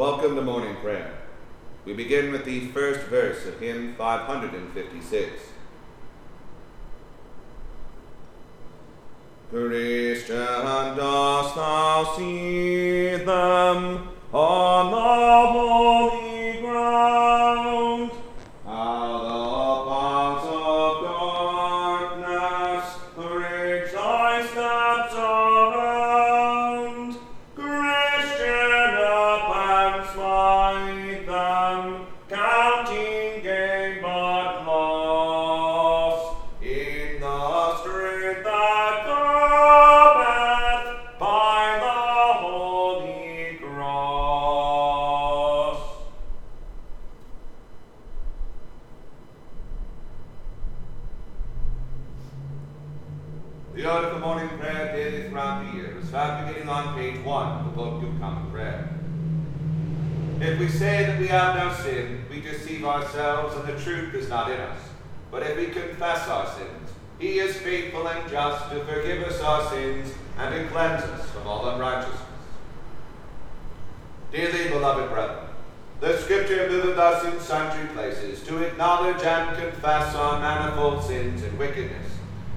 Welcome to morning prayer. We begin with the first verse of hymn 556. Christian, dost thou see them on the Morning prayer daily throughout the year is found beginning on page 1 of the Book of Common Prayer. If we say that we have no sin, we deceive ourselves and the truth is not in us. But if we confess our sins, he is faithful and just to forgive us our sins and to cleanse us from all unrighteousness. Dearly beloved brethren, the Scripture moveth us in sundry places to acknowledge and confess our manifold sins and wickedness,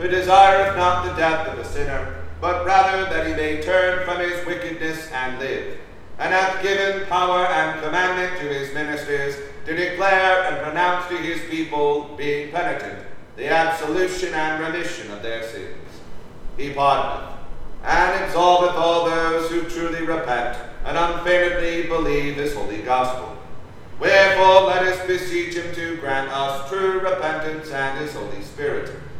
who desireth not the death of a sinner, but rather that he may turn from his wickedness and live, and hath given power and commandment to his ministers to declare and pronounce to his people, being penitent, the absolution and remission of their sins. He pardoneth and absolveth all those who truly repent and unfeignedly believe his holy gospel. Wherefore let us beseech him to grant us true repentance and his Holy Spirit,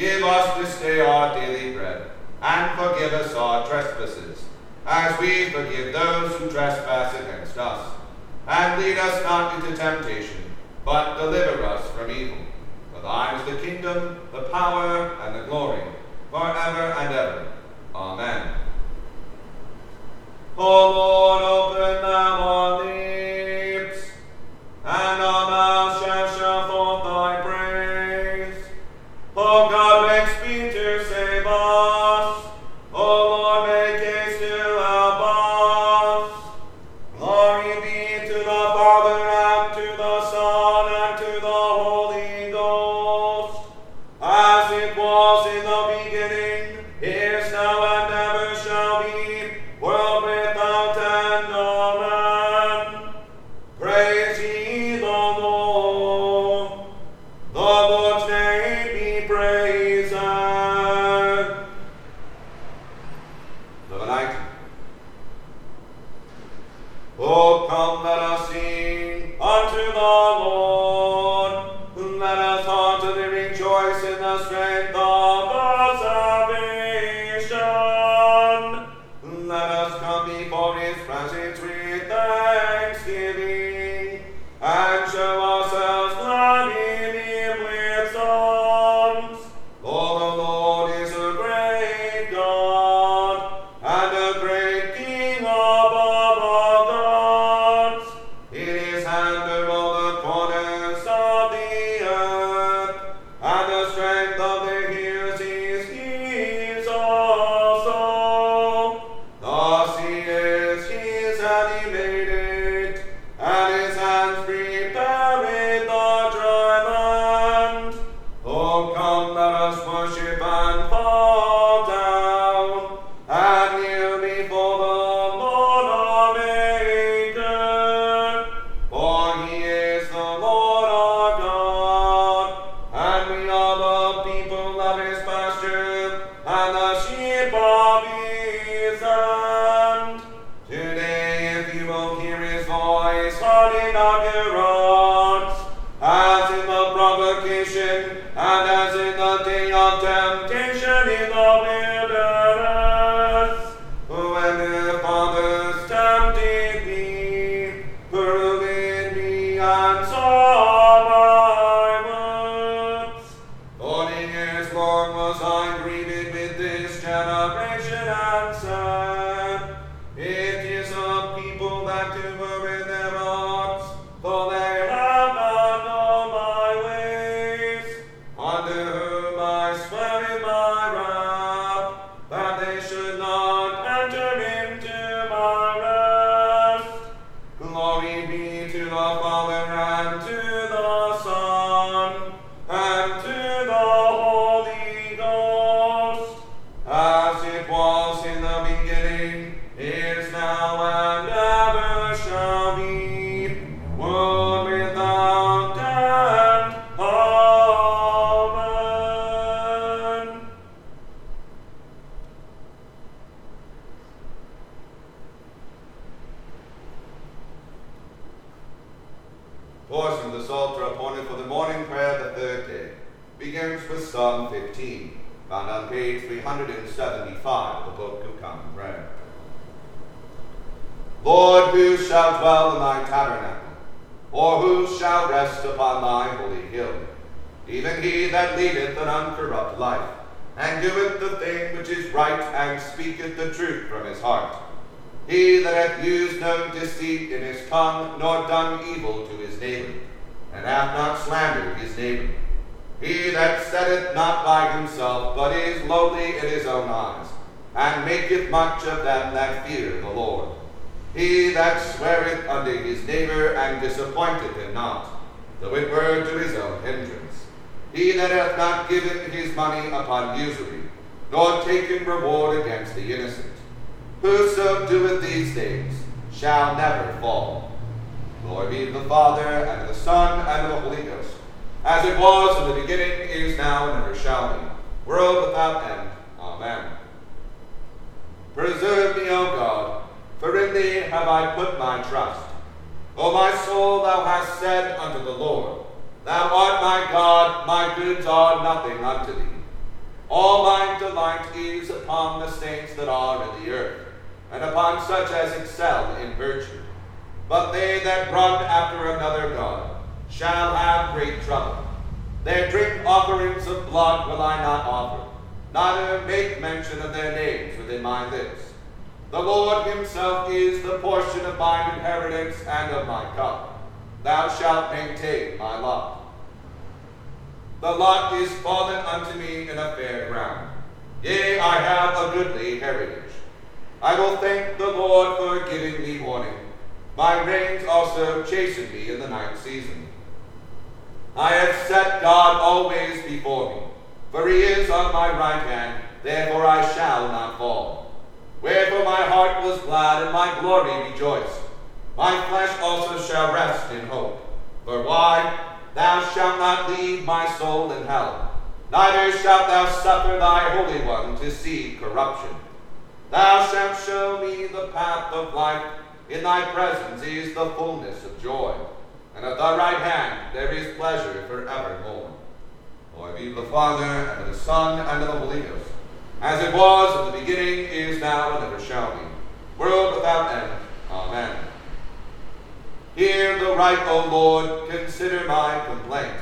Give us this day our daily bread, and forgive us our trespasses, as we forgive those who trespass against us. And lead us not into temptation, but deliver us from evil. For thine is the kingdom, the power, and the glory, forever and ever. Amen. O Lord, open thou our lips, and our mouth shall show forth thy praise. O God, Of the Psalter appointed for the morning prayer the third day begins with Psalm 15, found on page 375 of the Book of Common Prayer. Lord, who shall dwell in thy tabernacle, or who shall rest upon thy holy hill? Even he that leadeth an uncorrupt life, and doeth the thing which is right, and speaketh the truth from his heart. He that hath used no deceit in his tongue, nor done evil to his neighbor, and hath not slandered his neighbor. He that setteth not by himself, but is lowly in his own eyes, and maketh much of them that fear the Lord. He that sweareth unto his neighbor, and disappointeth him not, though it were to his own hindrance. He that hath not given his money upon usury, nor taken reward against the innocent. Whoso doeth these things shall never fall. Glory be to the Father, and to the Son, and to the Holy Ghost, as it was in the beginning, is now, and ever shall be, world without end. Amen. Preserve me, O God, for in thee have I put my trust. O my soul, thou hast said unto the Lord, Thou art my God, my goods are nothing unto thee. All my delight is upon the saints that are in the earth, and upon such as excel in virtue. But they that run after another God shall have great trouble. Their drink offerings of blood will I not offer, neither make mention of their names within my lips. The Lord himself is the portion of mine inheritance and of my cup. Thou shalt maintain my lot. The lot is fallen unto me in a fair ground. Yea, I have a goodly heritage. I will thank the Lord for giving me warning. My reins also chasten me in the night season. I have set God always before me, for he is on my right hand, therefore I shall not fall. Wherefore my heart was glad and my glory rejoiced. My flesh also shall rest in hope. For why? Thou shalt not leave my soul in hell, neither shalt thou suffer thy Holy One to see corruption. Thou shalt show me the path of life. In thy presence is the fullness of joy, and at thy right hand there is pleasure forevermore. Glory be to the Father, and to the Son, and to the Holy Ghost, as it was in the beginning, is now, and ever shall be, world without end. Amen. Hear the right, O Lord, consider my complaint,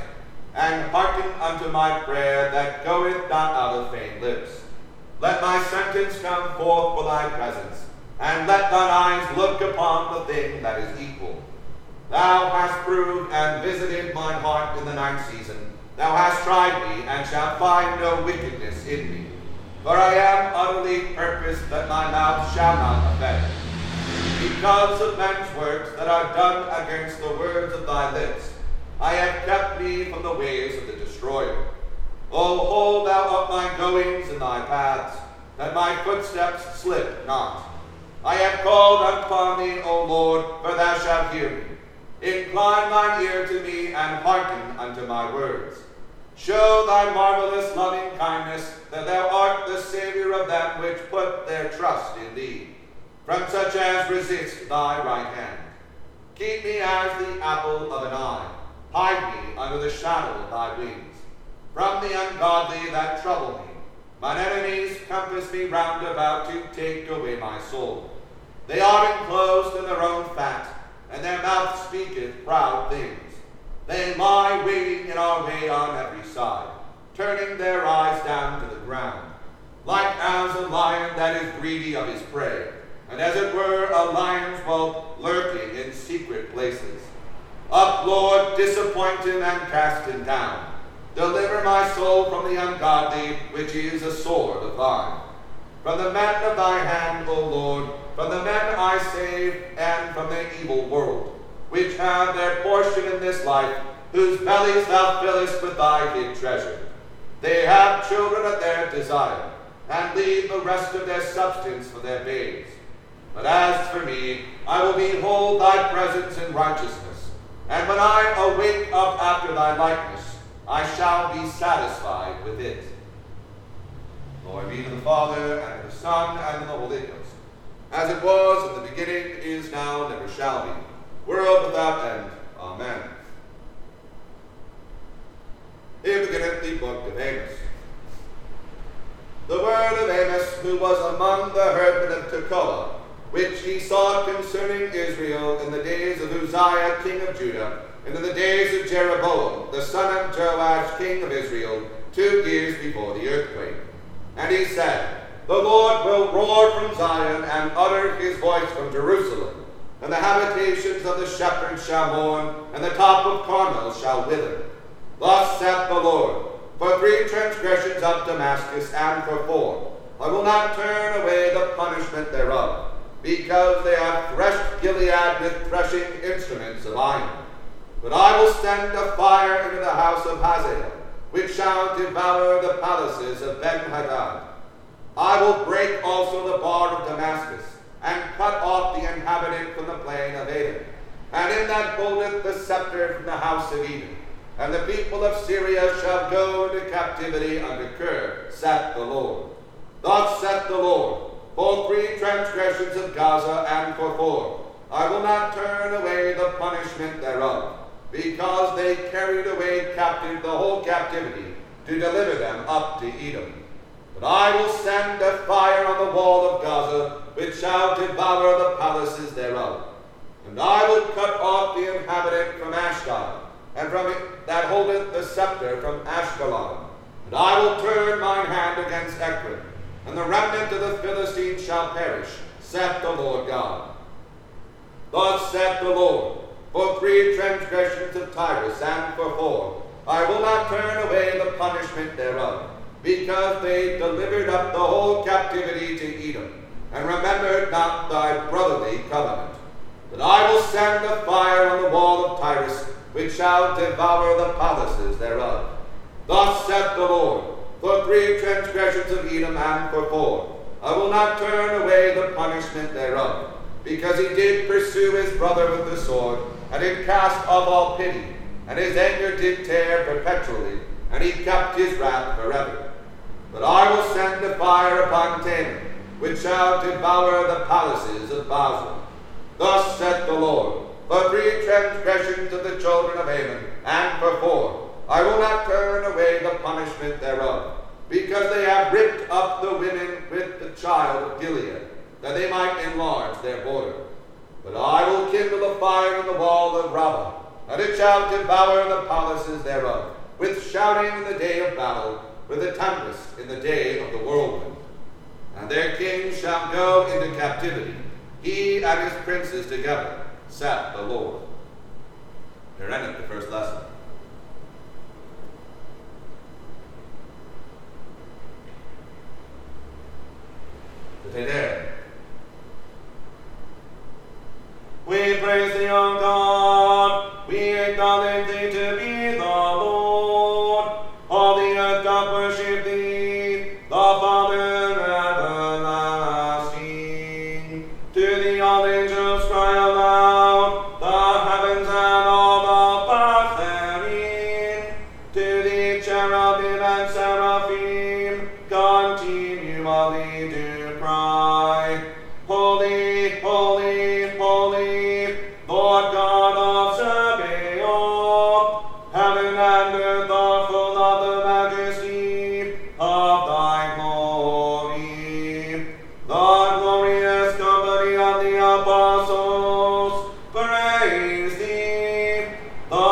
and hearken unto my prayer that goeth not out of vain lips. Let my sentence come forth for thy presence, and let thine eyes look upon the thing that is equal. Thou hast proved and visited mine heart in the ninth season. Thou hast tried me, and shalt find no wickedness in me. For I am utterly purposed that my mouth shall not offend. Because of men's works that are done against the words of thy lips, I have kept me from the ways of the destroyer. Oh, o hold thou up my goings and thy paths, that my footsteps slip not. I have called upon thee, O Lord, for thou shalt hear me. Incline thine ear to me, and hearken unto my words. Show thy marvelous loving kindness, that thou art the Saviour of them which put their trust in thee, from such as resist thy right hand. Keep me as the apple of an eye. Hide me under the shadow of thy wings. From the ungodly that trouble me, mine enemies compass me round about to take away my soul. They are enclosed in their own fat, and their mouth speaketh proud things. They lie waiting in our way on every side, turning their eyes down to the ground, like as a lion that is greedy of his prey, and as it were a lion's whelp lurking in secret places. Up, Lord, disappoint him and cast him down. Deliver my soul from the ungodly, which is a sword of thine. From the men of thy hand, O Lord, from the men I save, and from the evil world, which have their portion in this life, whose bellies thou fillest with thy hid treasure. They have children at their desire, and leave the rest of their substance for their babes. But as for me, I will behold thy presence in righteousness, and when I awake up after thy likeness, I shall be satisfied with it. Glory be to the Father, and to the Son, and to the Holy Ghost, as it was in the beginning, is now, and ever shall be, world without end. Amen. Here beginneth the book of Amos. The word of Amos, who was among the herdmen of Tekoa, which he saw concerning Israel in the days of Uzziah king of Judah, and in the days of Jeroboam, the son of Joash, king of Israel, two years before the earthquake. And he said, The Lord will roar from Zion and utter his voice from Jerusalem, and the habitations of the shepherds shall mourn, and the top of Carmel shall wither. Thus saith the Lord, For three transgressions of Damascus, and for four, I will not turn away the punishment thereof, because they have threshed Gilead with threshing instruments of iron. But I will send a fire into the house of Hazael, which shall devour the palaces of Ben-Hadad. I will break also the bar of Damascus, and cut off the inhabitant from the plain of Edom, and in that holdeth the scepter from the house of Edom. And the people of Syria shall go into captivity under Kir, saith the Lord. Thus saith the Lord, for three transgressions of Gaza and for four, I will not turn away the punishment thereof because they carried away captive the whole captivity to deliver them up to Edom. But I will send a fire on the wall of Gaza, which shall devour the palaces thereof. And I will cut off the inhabitant from Ashdod, and from it that holdeth the scepter from Ashkelon. And I will turn mine hand against Ekron, and the remnant of the Philistines shall perish, saith the Lord God. Thus saith the Lord, for three transgressions of Tyrus, and for four. I will not turn away the punishment thereof, because they delivered up the whole captivity to Edom, and remembered not thy brotherly covenant. But I will send a fire on the wall of Tyrus, which shall devour the palaces thereof. Thus saith the Lord, for three transgressions of Edom, and for four. I will not turn away the punishment thereof, because he did pursue his brother with the sword, and did cast off all pity, and his anger did tear perpetually, and he kept his wrath forever. But I will send a fire upon Teman, which shall devour the palaces of Bozrah. Thus saith the Lord, for three transgressions of the children of Ammon, and for four, I will not turn away the punishment thereof, because they have ripped up the women with the child of Gilead, that they might enlarge their border. But I will kindle a fire in the wall of Rabbah, and it shall devour the palaces thereof, with shouting in the day of battle, with a tempest in the day of the whirlwind. And their king shall go into captivity, he and his princes together, saith the Lord. Here endeth the first lesson.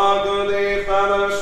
Fellowship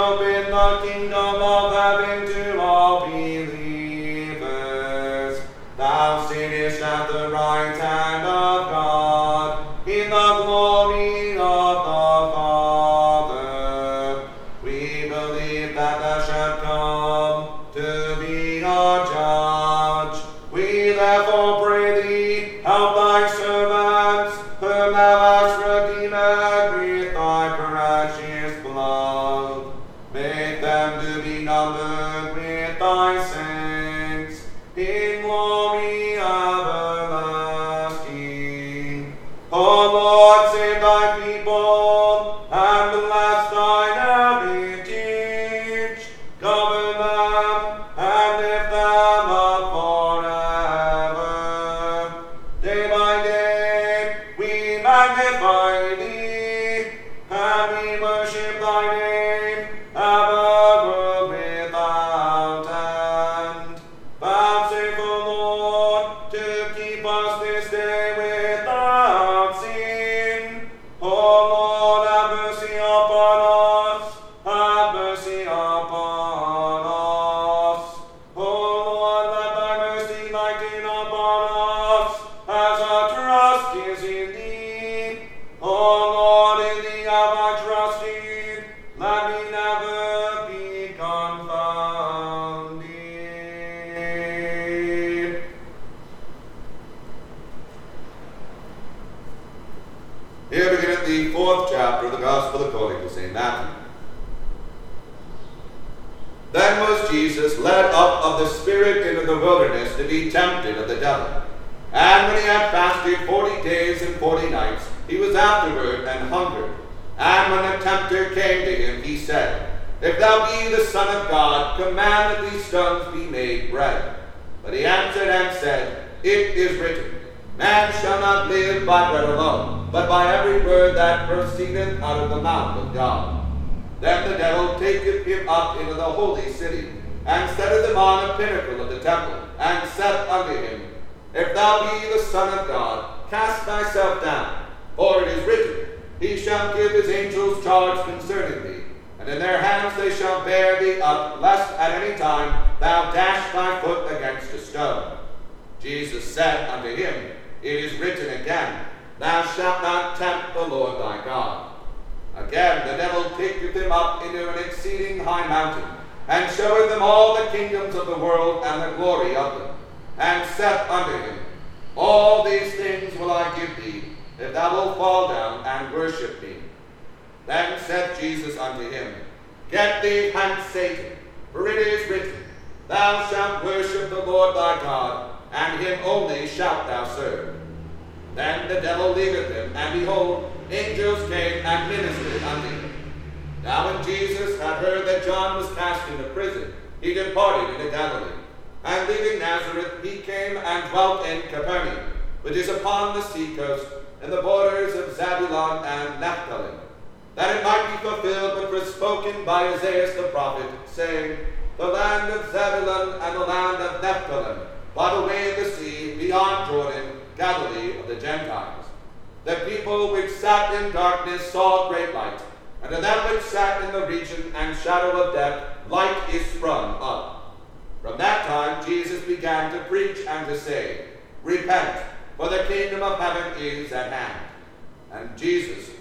open the kingdom of heaven to all believers. Thou sittest at the right hand of God the Son of God, command that these stones be made bread. But he answered and said, It is written, Man shall not live by bread alone, but by every word that proceedeth out of the mouth of God. Then the devil taketh him up into the holy city, and setteth him on a pinnacle of the temple, and saith unto him, If thou be the Son of God, cast thyself down. For it is written, He shall give his angels charge concerning thee, and in their hands they shall bear thee up, lest at any time thou dash thy foot against a stone. Jesus said unto him, It is written again, Thou shalt not tempt the Lord thy God. Again the devil taketh him up into an exceeding high mountain, and showeth them all the kingdoms of the world and the glory of them, and saith unto him, All these things will I give thee, if thou wilt fall down and worship me. Then said Jesus unto him, Get thee hence, Satan, for it is written, Thou shalt worship the Lord thy God, and him only shalt thou serve. Then the devil leaveth him, and behold, angels came and ministered unto him. Now when Jesus had heard that John was cast into prison, he departed into Galilee. And leaving Nazareth, he came and dwelt in Capernaum, which is upon the sea coast, in the borders of Zabulon and Naphtali, that it might be fulfilled which was spoken by Isaiah the prophet, saying, The land of Zabulon and the land of Naphtali, by the way of the sea, beyond Jordan, Galilee of the Gentiles. The people which sat in darkness saw great light, and to them which sat in the region and shadow of death, light is sprung up. From that time Jesus began to preach and to say, Repent, for the kingdom of heaven is at hand. And Jesus,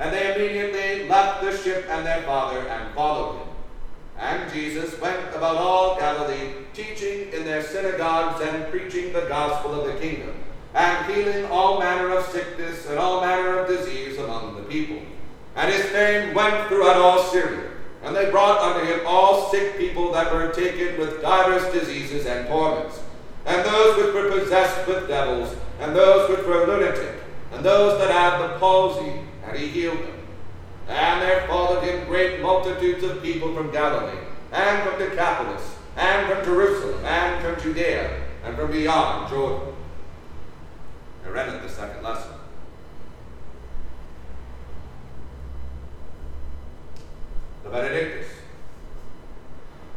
And they immediately left the ship and their father, and followed him. And Jesus went about all Galilee, teaching in their synagogues and preaching the gospel of the kingdom and healing all manner of sickness and all manner of disease among the people. And his fame went throughout all Syria. And they brought unto him all sick people that were taken with divers diseases and torments, and those which were possessed with devils, and those which were lunatic, and those that had the palsy, and he healed them. And there followed him great multitudes of people from Galilee, and from Decapolis, and from Jerusalem, and from Judea, and from beyond Jordan I read it the second lesson. The Benedictus.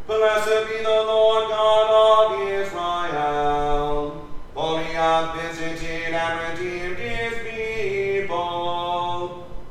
Blessed be the Lord God of Israel, for he hath visited and redeemed his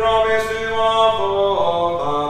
promised to forefathers,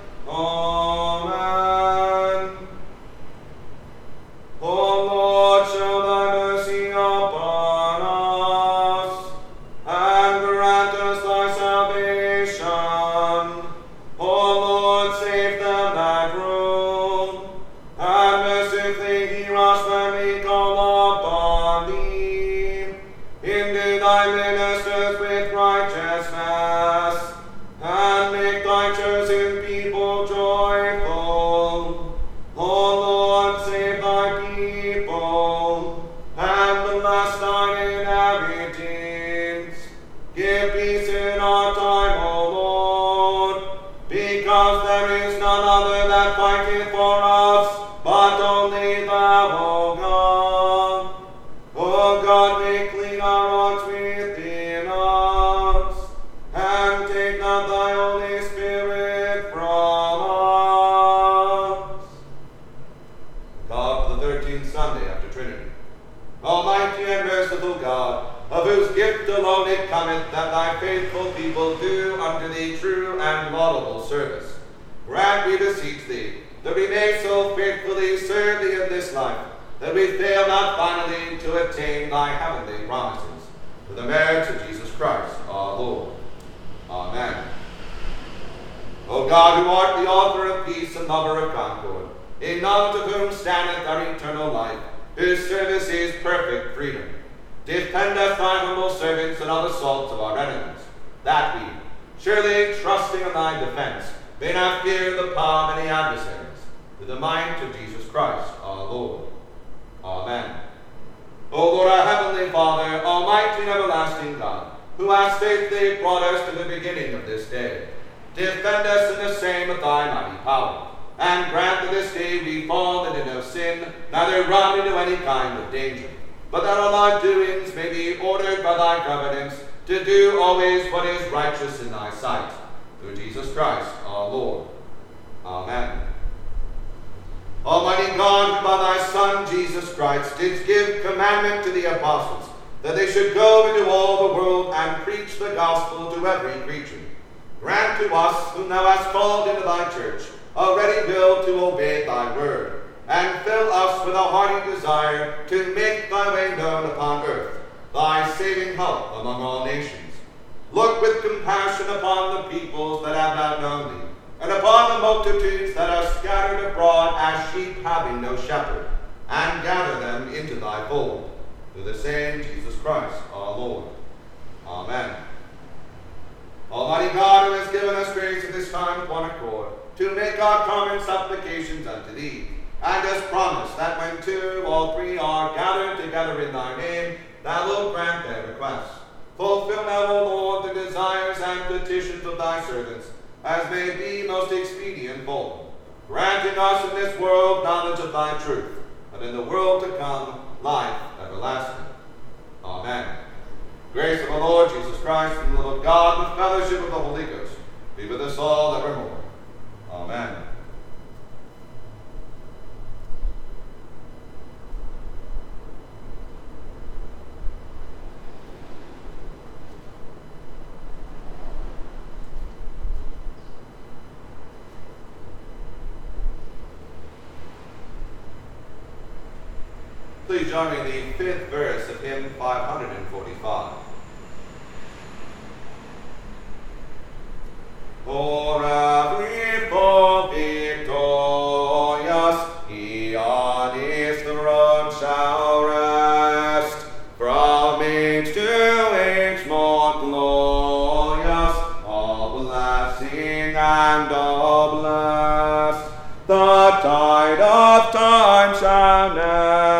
That fighteth for us, but only thou, O God. O God, make clean our hearts within us, and take not thy Holy Spirit from us. God, the thirteenth Sunday after Trinity. Almighty and merciful God, of whose gift alone it cometh that thy faithful people do unto thee true and laudable service. Grant, we beseech thee, that we may so faithfully serve thee in this life, that we fail not finally to attain thy heavenly promises. For the merits of Jesus Christ our Lord. Amen. O God, who art the author of peace and lover of concord, in knowledge of whom standeth our eternal life, whose service is perfect freedom, defend us, thy humble servants, and all assaults of our enemies, that we, surely trusting in thy defense, may not fear the power of any adversaries, through the might of Jesus Christ our Lord. Amen. O Lord, our heavenly Father, almighty and everlasting God, who hast faithfully brought us to the beginning of this day, defend us in the same with thy mighty power, and grant that this day we fall into no sin, neither run into any kind of danger, but that all our doings may be ordered by thy governance, to do always what is righteous in thy sight, through Jesus Christ our Lord. Amen. Almighty God, who by thy Son Jesus Christ didst give commandment to the apostles that they should go into all the world and preach the gospel to every creature, grant to us, whom thou hast called into thy church, a ready will to obey thy word, and fill us with a hearty desire to make thy way known upon earth, thy saving help among all nations. Look with compassion upon the peoples that have not known thee, and upon the multitudes that are scattered abroad as sheep having no shepherd, and gather them into thy fold. Through the same Jesus Christ our Lord. Amen. Almighty God, who has given us grace at this time with one accord, to make our common supplications unto thee, and hast promised that when two or three are gathered together in thy name, thou wilt grant their requests. Fulfill now, O Lord, the desires and petitions of thy servants, as may be most expedient them, granting us in this world knowledge of thy truth, and in the world to come life everlasting. Amen. grace of the Lord Jesus Christ, and the love of God, and fellowship of the Holy Ghost, be with us all evermore. Amen. Please join me in the fifth verse of hymn 545. For every victorious, he on his throne shall rest. From age to age more glorious, all blessing and all blessed. The tide of time shall never